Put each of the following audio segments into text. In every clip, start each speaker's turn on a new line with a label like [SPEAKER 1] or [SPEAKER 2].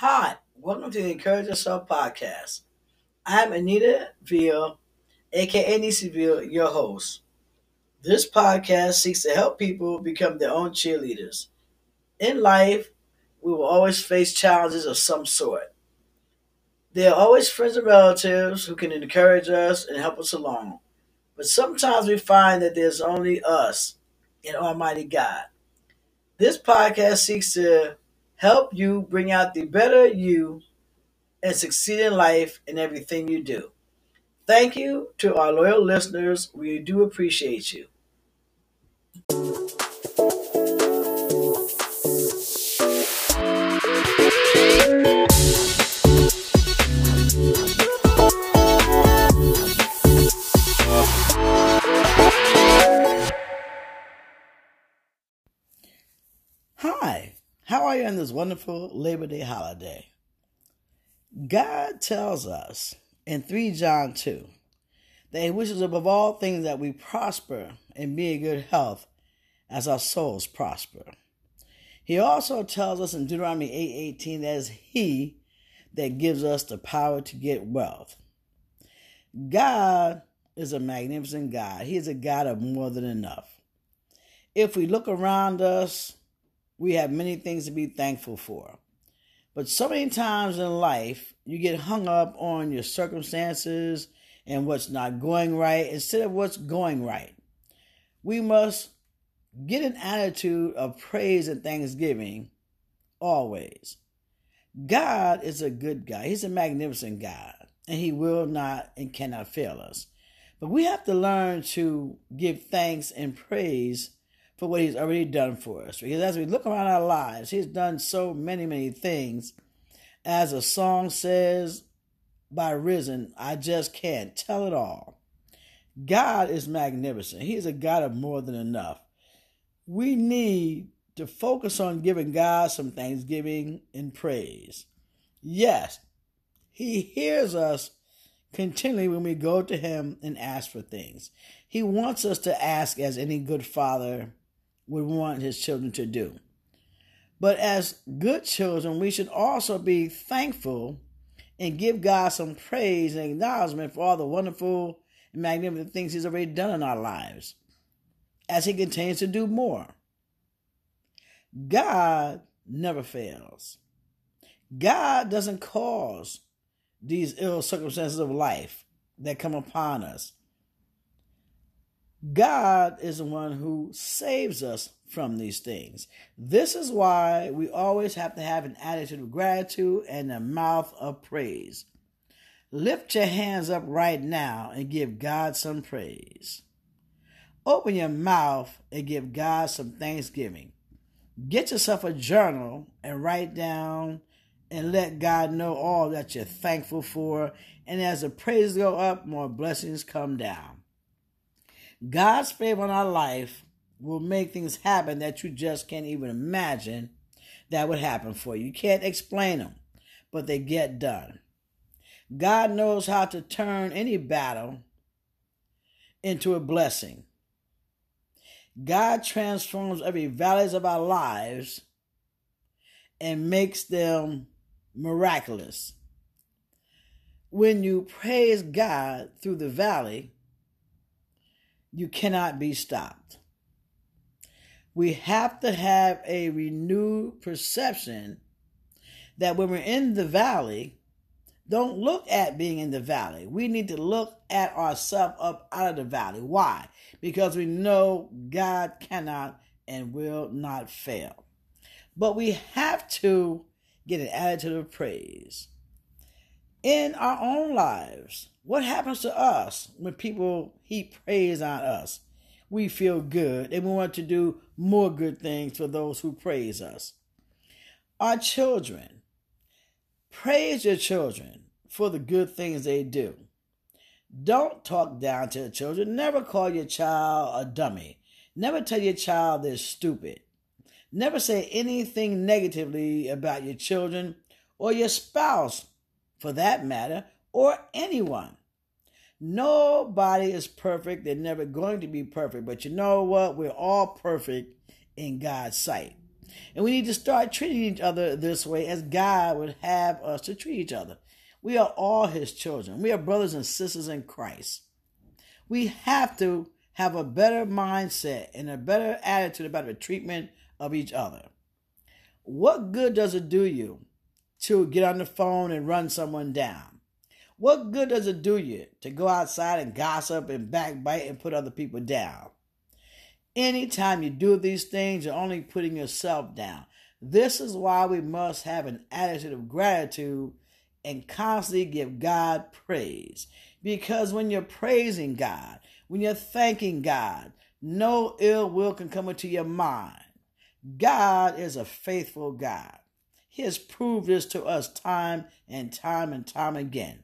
[SPEAKER 1] Hi, welcome to the Encourage Yourself podcast. I'm Anita Veal, aka Nisi Veal, your host. This podcast seeks to help people become their own cheerleaders. In life, we will always face challenges of some sort. There are always friends and relatives who can encourage us and help us along. But sometimes we find that there's only us and Almighty God. This podcast seeks to help you bring out the better you and succeed in life in everything you do. Thank you to our loyal listeners. We do appreciate you. On this wonderful Labor Day holiday? God tells us in 3 John 2 that He wishes above all things that we prosper and be in good health as our souls prosper. He also tells us in Deuteronomy 8:18 that it's He that gives us the power to get wealth. God is a magnificent God. He is a God of more than enough. If we look around us, we have many things to be thankful for. But so many times in life, you get hung up on your circumstances and what's not going right instead of what's going right. We must get an attitude of praise and thanksgiving always. God is a good God. He's a magnificent God, and He will not and cannot fail us. But we have to learn to give thanks and praise for what He's already done for us. Because as we look around our lives, He's done so many, many things. As a song says by Risen, I just can't tell it all. God is magnificent. He is a God of more than enough. We need to focus on giving God some thanksgiving and praise. Yes, He hears us continually when we go to Him and ask for things. He wants us to ask as any good father would want his children to do. But as good children, we should also be thankful and give God some praise and acknowledgement for all the wonderful and magnificent things He's already done in our lives, as He continues to do more. God never fails. God doesn't cause these ill circumstances of life that come upon us. God is the one who saves us from these things. This is why we always have to have an attitude of gratitude and a mouth of praise. Lift your hands up right now and give God some praise. Open your mouth and give God some thanksgiving. Get yourself a journal and write down and let God know all that you're thankful for. And as the praises go up, more blessings come down. God's favor on our life will make things happen that you just can't even imagine that would happen for you. You can't explain them, but they get done. God knows how to turn any battle into a blessing. God transforms every valleys of our lives and makes them miraculous. When you praise God through the valley, you cannot be stopped. We have to have a renewed perception that when we're in the valley, don't look at being in the valley. We need to look at ourselves up out of the valley. Why? Because we know God cannot and will not fail. But we have to get an attitude of praise. In our own lives, what happens to us when people heap praise on us? We feel good and we want to do more good things for those who praise us. Our children, praise your children for the good things they do. Don't talk down to your children. Never call your child a dummy. Never tell your child they're stupid. Never say anything negatively about your children or your spouse, for that matter, or anyone. Nobody is perfect. They're never going to be perfect. But you know what? We're all perfect in God's sight. And we need to start treating each other this way as God would have us to treat each other. We are all His children. We are brothers and sisters in Christ. We have to have a better mindset and a better attitude about the treatment of each other. What good does it do you to get on the phone and run someone down? What good does it do you to go outside and gossip and backbite and put other people down? Anytime you do these things, you're only putting yourself down. This is why we must have an attitude of gratitude and constantly give God praise. Because when you're praising God, when you're thanking God, no ill will can come into your mind. God is a faithful God. He has proved this to us time and time and time again.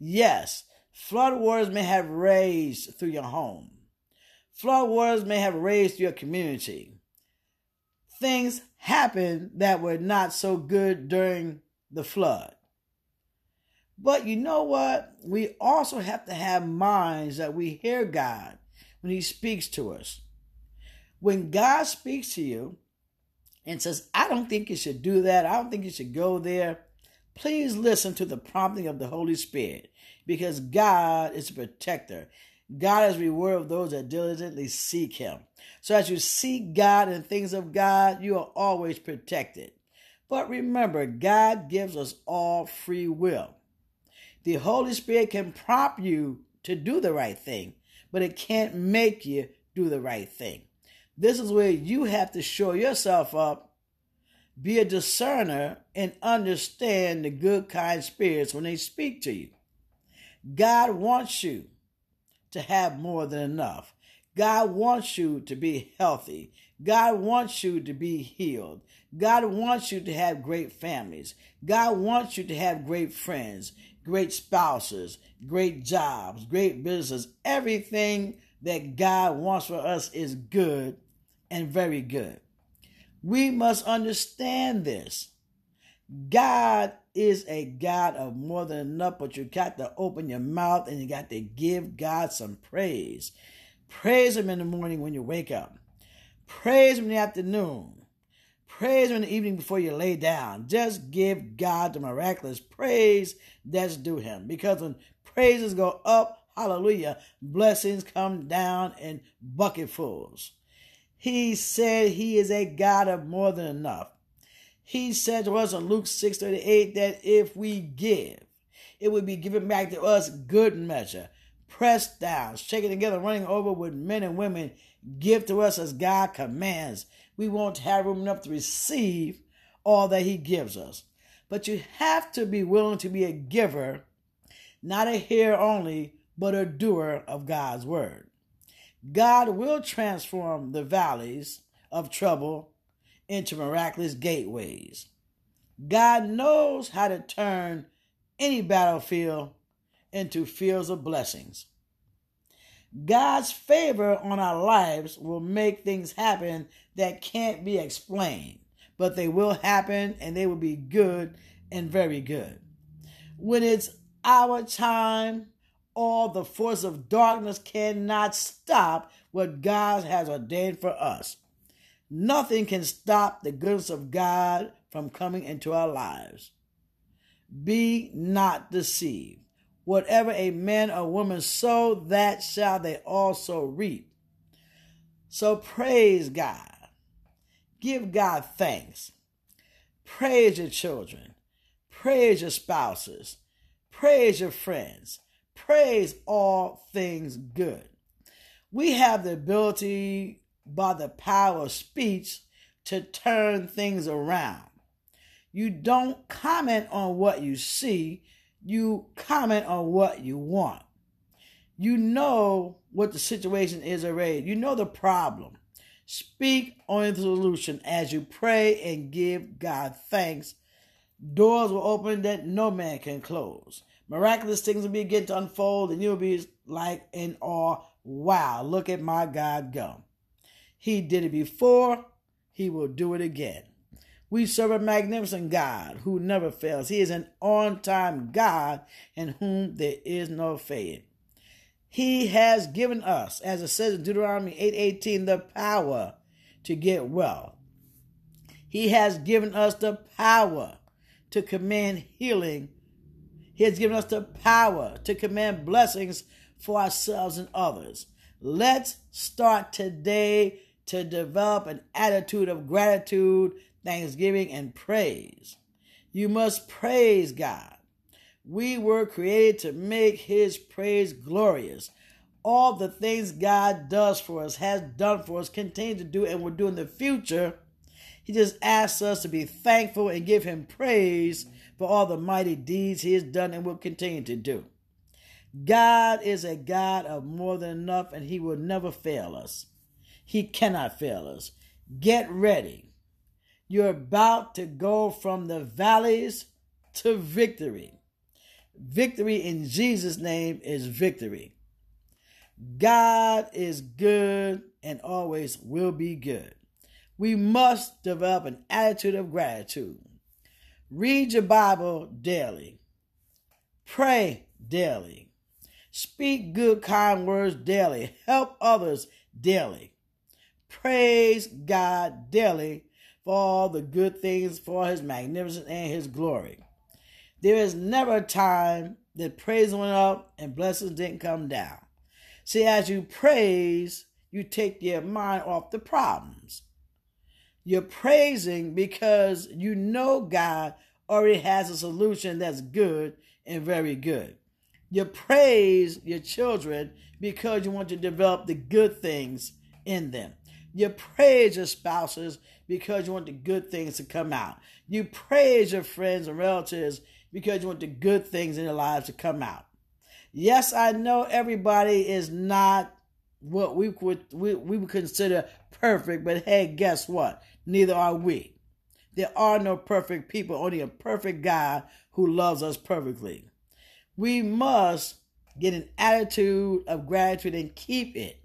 [SPEAKER 1] Yes, flood waters may have raged through your home. Flood waters may have razed your community. Things happened that were not so good during the flood. But you know what? We also have to have minds that we hear God when He speaks to us. When God speaks to you and says, I don't think you should do that, I don't think you should go there, please listen to the prompting of the Holy Spirit because God is a protector. God is reward of those that diligently seek him. So as you seek God and things of God, you are always protected. But remember, God gives us all free will. The Holy Spirit can prompt you to do the right thing, but it can't make you do the right thing. This is where you have to show yourself up, be a discerner, and understand the good, kind spirits when they speak to you. God wants you to have more than enough. God wants you to be healthy. God wants you to be healed. God wants you to have great families. God wants you to have great friends, great spouses, great jobs, great business. Everything that God wants for us is good and very good. We must understand this. God is a God of more than enough, but you got to open your mouth and you got to give God some praise. Praise Him in the morning when you wake up. Praise Him in the afternoon. Praise Him in the evening before you lay down. Just give God the miraculous praise that's due Him. Because when praises go up, hallelujah, blessings come down in bucketfuls. He said He is a God of more than enough. He said to us in Luke 6 38 that if we give, it would be given back to us good measure, pressed down, shaken together, running over with men and women. Give to us as God commands. We won't have room enough to receive all that He gives us. But you have to be willing to be a giver, not a hearer only, but a doer of God's word. God will transform the valleys of trouble into miraculous gateways. God knows how to turn any battlefield into fields of blessings. God's favor on our lives will make things happen that can't be explained, but they will happen and they will be good and very good. When it's our time, all the force of darkness cannot stop what God has ordained for us. Nothing can stop the goodness of God from coming into our lives. Be not deceived. Whatever a man or woman sow, that shall they also reap. So praise God. Give God thanks. Praise your children. Praise your spouses. Praise your friends. Praise all things good. We have the ability by the power of speech to turn things around. You don't comment on what you see, you comment on what you want. You know what the situation is already, you know the problem. Speak on the solution as you pray and give God thanks. Doors will open that no man can close. Miraculous things will begin to unfold, and you'll be like in awe. Wow, look at my God go. He did it before, He will do it again. We serve a magnificent God who never fails. He is an on time God in whom there is no failing. He has given us, as it says in Deuteronomy 8:18, the power to get well. He has given us the power to command healing. He has given us the power to command blessings for ourselves and others. Let's start today to develop an attitude of gratitude, thanksgiving, and praise. You must praise God. We were created to make His praise glorious. All the things God does for us, has done for us, continue to do, and will do in the future. He just asks us to be thankful and give Him praise for all the mighty deeds He has done and will continue to do. God is a God of more than enough, and He will never fail us. He cannot fail us. Get ready. You're about to go from the valleys to victory. Victory in Jesus' name is victory. God is good and always will be good. We must develop an attitude of gratitude. Read your Bible daily. Pray daily. Speak good, kind words daily. Help others daily. Praise God daily for all the good things, for his magnificence and his glory. There is never a time that praise went up and blessings didn't come down. See, as you praise, you take your mind off the problems. You're praising because you know God already has a solution that's good and very good. You praise your children because you want to develop the good things in them. You praise your spouses because you want the good things to come out. You praise your friends and relatives because you want the good things in their lives to come out. Yes, I know everybody is not what we would we, we would consider perfect, but hey, guess what? Neither are we. There are no perfect people, only a perfect God who loves us perfectly. We must get an attitude of gratitude and keep it.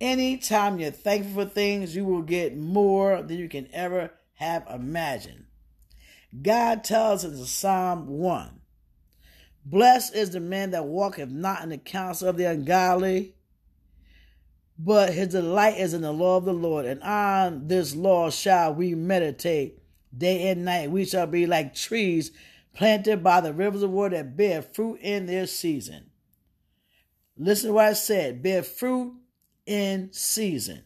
[SPEAKER 1] Anytime you're thankful for things, you will get more than you can ever have imagined. God tells us in Psalm 1 Blessed is the man that walketh not in the counsel of the ungodly, but his delight is in the law of the Lord, and on this law shall we meditate day and night. We shall be like trees planted by the rivers of water that bear fruit in their season. Listen to what I said bear fruit in season.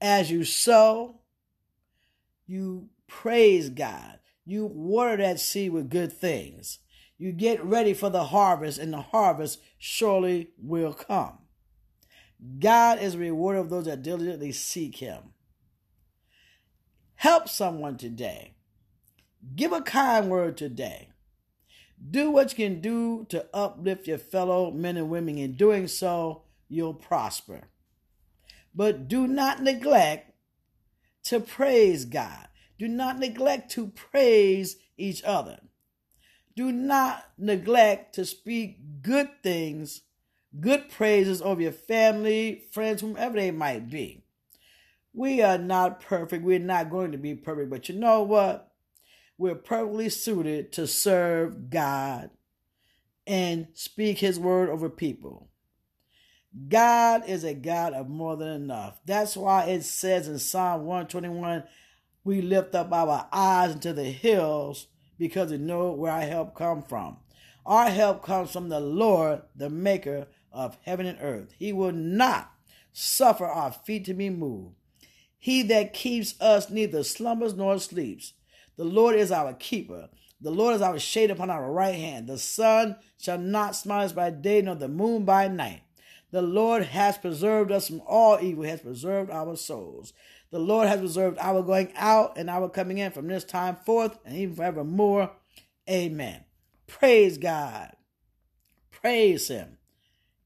[SPEAKER 1] As you sow, you praise God. You water that seed with good things. You get ready for the harvest, and the harvest surely will come. God is a rewarder of those that diligently seek Him. Help someone today. Give a kind word today. Do what you can do to uplift your fellow men and women. In doing so, you'll prosper. But do not neglect to praise God. Do not neglect to praise each other. Do not neglect to speak good things, good praises over your family, friends, whomever they might be. We are not perfect. We're not going to be perfect. But you know what? We're perfectly suited to serve God and speak His word over people. God is a God of more than enough. That's why it says in Psalm 121 we lift up our eyes into the hills because we know where our help comes from. Our help comes from the Lord, the maker of heaven and earth. He will not suffer our feet to be moved. He that keeps us neither slumbers nor sleeps. The Lord is our keeper. The Lord is our shade upon our right hand. The sun shall not smite us by day, nor the moon by night. The Lord has preserved us from all evil, he has preserved our souls. The Lord has preserved our going out and our coming in from this time forth and even forevermore. Amen. Praise God. Praise Him.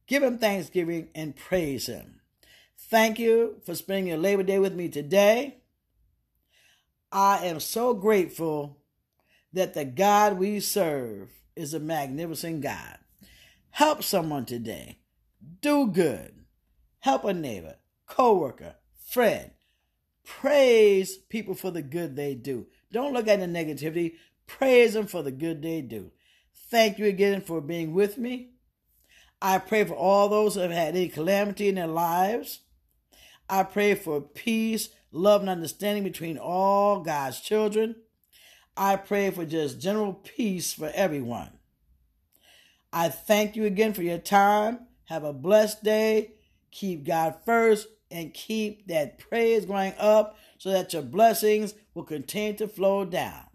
[SPEAKER 1] Give Him thanksgiving and praise Him. Thank you for spending your Labor Day with me today. I am so grateful that the God we serve is a magnificent God. Help someone today do good. Help a neighbor, coworker, friend. Praise people for the good they do. Don't look at the negativity. Praise them for the good they do. Thank you again for being with me. I pray for all those who have had any calamity in their lives. I pray for peace, love and understanding between all God's children. I pray for just general peace for everyone. I thank you again for your time. Have a blessed day. Keep God first and keep that praise going up so that your blessings will continue to flow down.